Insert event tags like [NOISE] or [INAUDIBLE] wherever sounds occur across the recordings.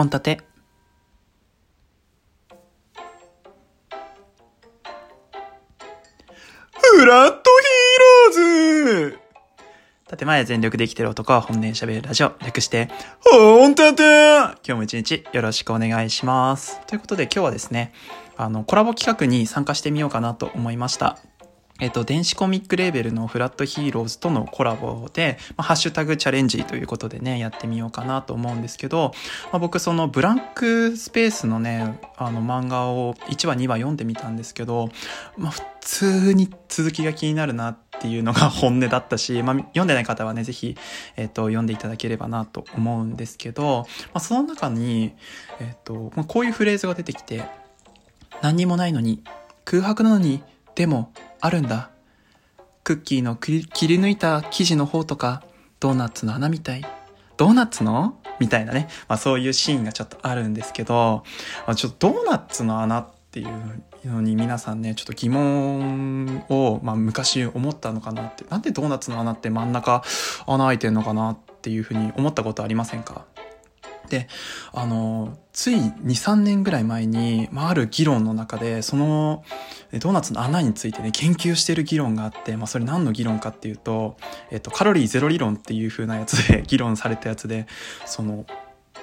本立。てフラットヒーローズ。建前全力で生きてる男は本音で喋るラジオ。略して本立て今日も一日よろしくお願いします。ということで今日はですねあのコラボ企画に参加してみようかなと思いましたえっと、電子コミックレーベルのフラットヒーローズとのコラボで、まあ、ハッシュタグチャレンジということでね、やってみようかなと思うんですけど、まあ、僕そのブランクスペースのね、あの漫画を1話2話読んでみたんですけど、まあ、普通に続きが気になるなっていうのが [LAUGHS] 本音だったし、まあ、読んでない方はね、ぜひ、えっと、読んでいただければなと思うんですけど、まあ、その中に、えっと、まあ、こういうフレーズが出てきて、何にもないのに、空白なのに、でも、あるんだ。クッキーの切り抜いた生地の方とか、ドーナツの穴みたい。ドーナツの？みたいなね。まあそういうシーンがちょっとあるんですけど、まあ、ちょっとドーナツの穴っていうのに皆さんね、ちょっと疑問を、まあ昔思ったのかなって。なんでドーナツの穴って真ん中穴開いてんのかなっていうふうに思ったことありませんか？で、あの、つい2、3年ぐらい前に、まあ、ある議論の中で、その、ドーナツの穴についてね、研究してる議論があって、まあ、それ何の議論かっていうと、えっと、カロリーゼロ理論っていう風なやつで [LAUGHS] 議論されたやつで、その、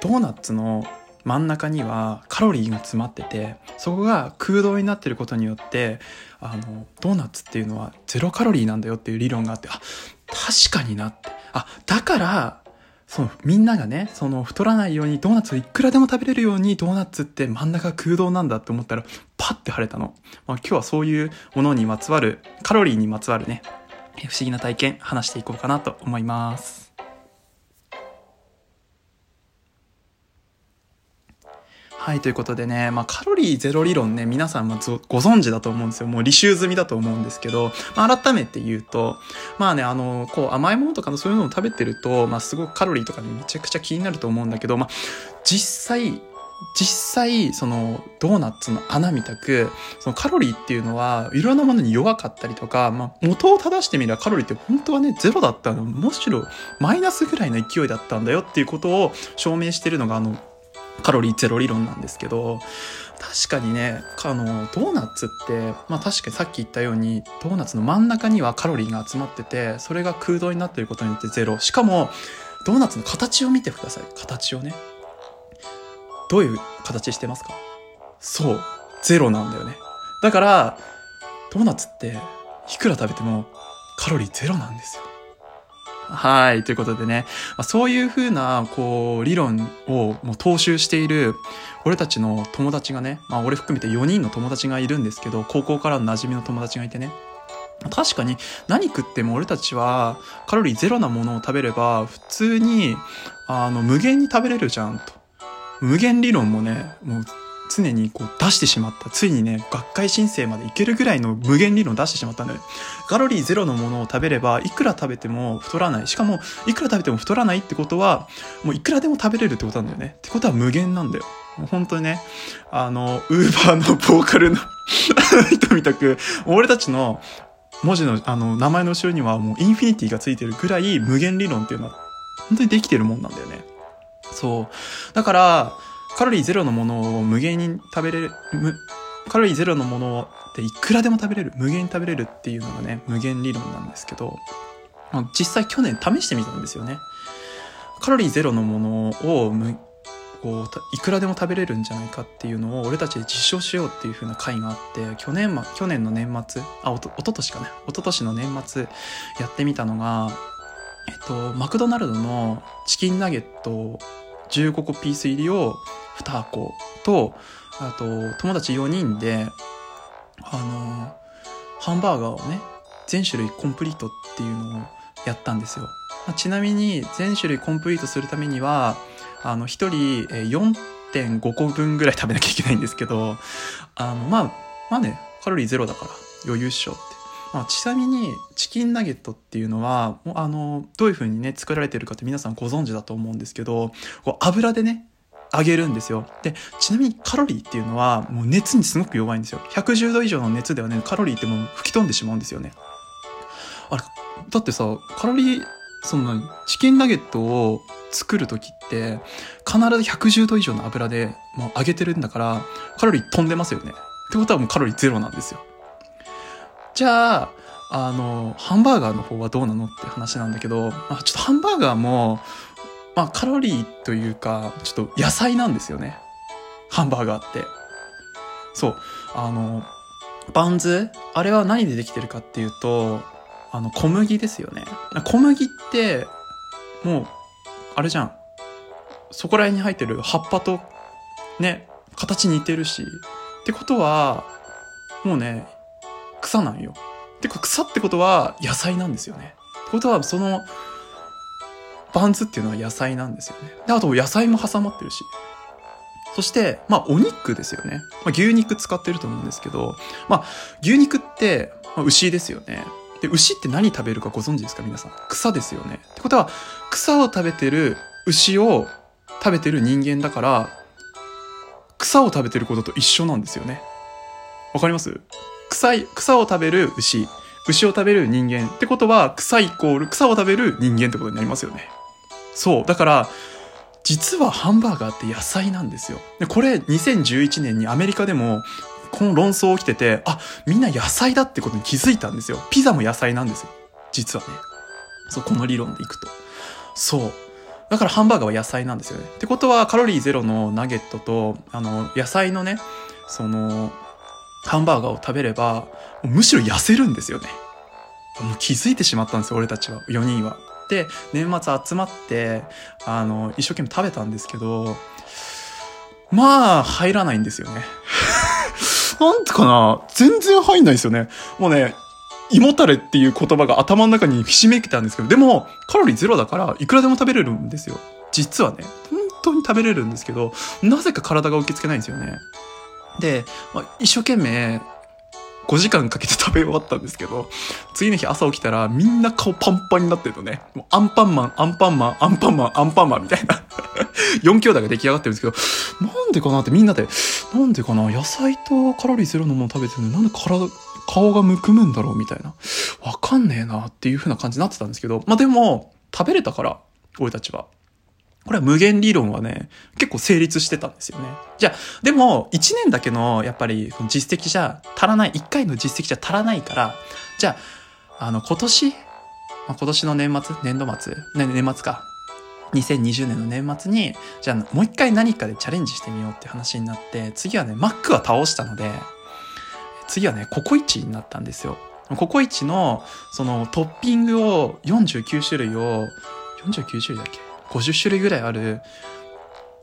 ドーナツの真ん中にはカロリーが詰まってて、そこが空洞になってることによって、あの、ドーナツっていうのはゼロカロリーなんだよっていう理論があって、あ、確かになって。あ、だから、そのみんながね、その太らないようにドーナツをいくらでも食べれるようにドーナツって真ん中空洞なんだって思ったらパッて晴れたの。まあ、今日はそういうものにまつわる、カロリーにまつわるね、不思議な体験話していこうかなと思います。はい、ということでね、まあ、カロリーゼロ理論ね、皆さんもご存知だと思うんですよ。もう履修済みだと思うんですけど、まあ、改めて言うと、まあね、あの、こう、甘いものとかのそういうのを食べてると、まあ、すごくカロリーとかにめちゃくちゃ気になると思うんだけど、まあ、実際、実際、その、ドーナツの穴みたく、そのカロリーっていうのは、いろんなものに弱かったりとか、まあ、元を正してみればカロリーって本当はね、ゼロだったの。むしろ、マイナスぐらいの勢いだったんだよっていうことを証明してるのが、あの、カロリーゼロ理論なんですけど、確かにね、あの、ドーナツって、まあ確かにさっき言ったように、ドーナツの真ん中にはカロリーが集まってて、それが空洞になっていることによってゼロ。しかも、ドーナツの形を見てください。形をね。どういう形してますか？そう。ゼロなんだよね。だから、ドーナツって、いくら食べてもカロリーゼロなんですよ。はい。ということでね、まあ、そういうふうな、こう、理論をもう踏襲している、俺たちの友達がね、まあ俺含めて4人の友達がいるんですけど、高校からの馴染みの友達がいてね、確かに何食っても俺たちはカロリーゼロなものを食べれば普通にあの無限に食べれるじゃんと。無限理論もね、もう常にこう出してしまった。ついにね、学会申請までいけるぐらいの無限理論出してしまったんだよね。カロリーゼロのものを食べれば、いくら食べても太らない。しかも、いくら食べても太らないってことは、もういくらでも食べれるってことなんだよね。ってことは無限なんだよ。もう本当にね、あの、ウーバーのボーカルの [LAUGHS] 人みたく、俺たちの文字の、あの、名前の後ろにはもうインフィニティがついてるぐらい無限理論っていうのは、本当にできてるもんなんだよね。そう。だから、カロリーゼロのものを無限に食べれる、カロリーゼロのものっていくらでも食べれる、無限に食べれるっていうのがね、無限理論なんですけど、実際去年試してみたんですよね。カロリーゼロのものをむこういくらでも食べれるんじゃないかっていうのを俺たちで実証しようっていう風な回があって去年,、ま、去年の年末あおとおととしかねおととしの年末やってみたのがえっとマクドナルドのチキンナゲット15個ピース入りを2箱と、あと、友達4人で、あの、ハンバーガーをね、全種類コンプリートっていうのをやったんですよ。まあ、ちなみに、全種類コンプリートするためには、あの、1人4.5個分ぐらい食べなきゃいけないんですけど、あの、まあ、まあね、カロリーゼロだから余裕っしょって。まあ、ちなみにチキンナゲットっていうのはあのどういう風にね作られてるかって皆さんご存知だと思うんですけどこう油でね揚げるんですよ。で、ちなみにカロリーっていうのはもう熱にすごく弱いんですよ。110度以上の熱ではね、カロリーってもう吹き飛んでしまうんですよね。あれ、だってさ、カロリーそのチキンナゲットを作る時って必ず110度以上の油でもう揚げてるんだからカロリー飛んでますよね。ってことはもうカロリーゼロなんですよ。じゃあ、あの、ハンバーガーの方はどうなのって話なんだけど、まあ、ちょっとハンバーガーも、まあカロリーというか、ちょっと野菜なんですよね。ハンバーガーって。そう。あの、バンズ？あれは何でできてるかっていうと、あの、小麦ですよね。小麦って、もう、あれじゃん。そこら辺に入ってる葉っぱと、ね、形似てるし。ってことは、もうね、草なんよ。てか草ってことは野菜なんですよね。ってことは、その、バンズっていうのは野菜なんですよね。で、あと野菜も挟まってるし。そして、まあ、お肉ですよね。まあ、牛肉使ってると思うんですけど、まあ、牛肉って、まあ、牛ですよね。で、牛って何食べるかご存知ですか？皆さん。草ですよね。ってことは、草を食べてる牛を食べてる人間だから、草を食べてることと一緒なんですよね。わかります？草い、草を食べる牛、牛を食べる人間ってことは、草イコール草を食べる人間ってことになりますよね。そう。だから、実はハンバーガーって野菜なんですよ。で、これ2011年にアメリカでもこの論争起きてて、あ、みんな野菜だってことに気づいたんですよ。ピザも野菜なんですよ。実はね。そう、この理論でいくと。そう。だからハンバーガーは野菜なんですよね。ってことはカロリーゼロのナゲットと、あの、野菜のね、その、ハンバーガーを食べれば、むしろ痩せるんですよね。もう気づいてしまったんですよ、俺たちは。4人は。で、年末集まって、あの、一生懸命食べたんですけど、まあ、入らないんですよね。[LAUGHS] なんてかな全然入んないですよね。もうね、胃もたれっていう言葉が頭の中にひしめきたんですけど、でも、カロリーゼロだから、いくらでも食べれるんですよ。実はね、本当に食べれるんですけど、なぜか体が受け付けないんですよね。で、まあ、一生懸命、5時間かけて食べ終わったんですけど、次の日朝起きたらみんな顔パンパンになってるのね。もうアンパンマン、アンパンマン、アンパンマン、アンパンマンみたいな [LAUGHS] 4兄弟が出来上がってるんですけど、なんでかなってみんなで、なんでかな野菜とカロリーゼロのもの食べてるのになんで体、顔がむくむんだろうみたいな。わかんねえなっていう風な感じになってたんですけど、まあでも、食べれたから、俺たちは。これは無限理論はね、結構成立してたんですよね。じゃあ、でも、1年だけの、やっぱり、実績じゃ足らない、1回の実績じゃ足らないから、じゃあ、あの、今年、まあ、今年の年末、年度末、ね、年末か。2020年の年末に、じゃあ、もう一回何かでチャレンジしてみようって話になって、次はね、マックは倒したので、次はね、ココイチになったんですよ。ココイチの、その、トッピングを、49種類を、49種類だっけ？50種類ぐらいある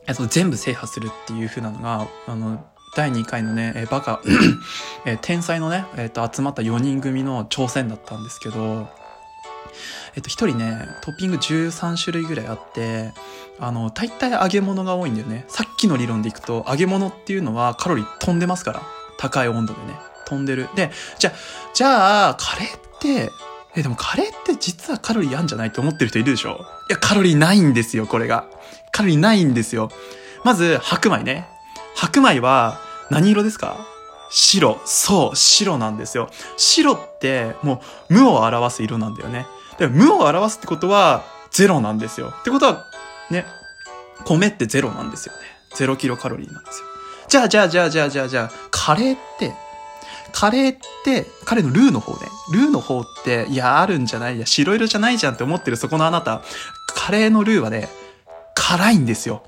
やつを全部制覇するっていう風なのが、あの、第2回のね、えバカ、[COUGHS] えー天才のね、えっ、と、集まった4人組の挑戦だったんですけど、えっ、と、1人ね、トッピング13種類ぐらいあって、あの、大体揚げ物が多いんだよね。さっきの理論でいくと、揚げ物っていうのはカロリー飛んでますから。高い温度でね。飛んでる。で、じゃ、じゃあ、カレーって、え、でもカレーって実はカロリーあんじゃないと思ってる人いるでしょ？いや、カロリーないんですよ、これが。カロリーないんですよ。まず、白米ね。白米は何色ですか？白。そう、白なんですよ。白って、もう、無を表す色なんだよね。で無を表すってことは、ゼロなんですよ。ってことは、ね、米ってゼロなんですよね。ゼロキロカロリーなんですよ。じゃあ、じゃあ、じゃあ、じゃあ、じゃあ、じゃあ、カレーって、カレーって、カレーのルーの方ね。ルーの方って、いや、あるんじゃないや、白色じゃないじゃんって思ってるそこのあなた。カレーのルーはね、辛いんですよ。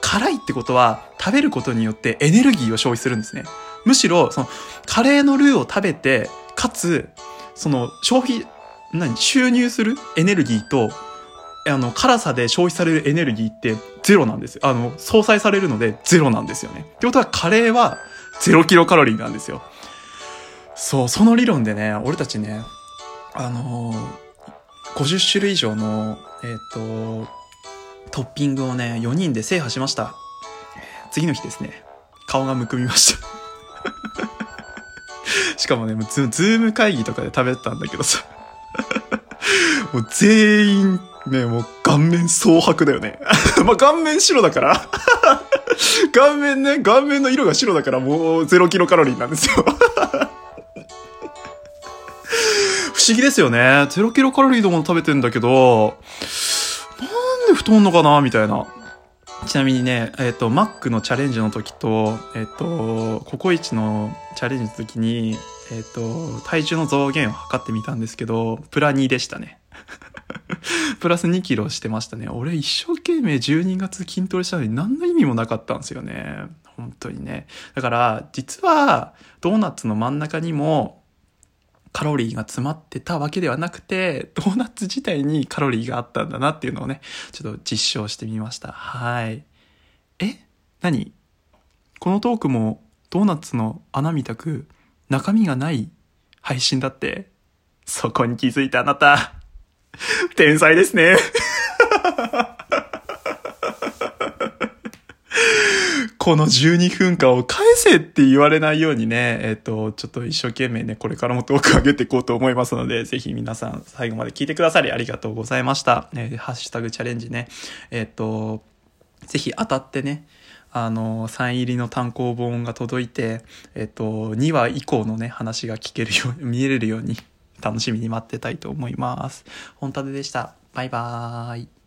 辛いってことは、食べることによってエネルギーを消費するんですね。むしろ、その、カレーのルーを食べて、かつ、その、消費、何、収入するエネルギーと、あの、辛さで消費されるエネルギーってゼロなんですよ。あの、相殺されるのでゼロなんですよね。ってことは、カレーはゼロキロカロリーなんですよ。そう、その理論でね、俺たちね、あのー、50種類以上の、えっ、と、トッピングをね、4人で制覇しました。次の日ですね、顔がむくみました。[LAUGHS] しかもね、もうズズーム会議とかで食べたんだけどさ、[LAUGHS] もう全員、ね、もう顔面蒼白だよね。[LAUGHS] まあ顔面白だから。顔面ね、顔面の色が白だからもうゼロキロカロリーなんですよ。思議ですよね。0キロカロリーのもの食べてんだけど、なんで太んのかなみたいな。ちなみにね、えっ、と、マックのチャレンジの時と、えっ、と、ココイチのチャレンジの時に、えっ、と、体重の増減を測ってみたんですけど、プラ2でしたね。[LAUGHS] プラス2キロしてましたね。俺一生懸命12月筋トレしたのに何の意味もなかったんですよね。本当にね。だから、実は、ドーナツの真ん中にも、カロリーが詰まってたわけではなくて、ドーナツ自体にカロリーがあったんだなっていうのをね、ちょっと実証してみました。はい。え？何？このトークもドーナツの穴みたく中身がない配信だってそこに気づいたあなた、天才ですね。この12分間を返せって言われないようにね、えっ、と、ちょっと一生懸命ね、これからもトーク上げていこうと思いますので、ぜひ皆さん最後まで聞いてくださりありがとうございました。えーハッシュタグチャレンジね、えっ、と、ぜひ当たってね、あの、サイン入りの単行本が届いて、えっ、と、2話以降のね、話が聞けるように、見れるように、楽しみに待ってたいと思います。本立でした。バイバーイ。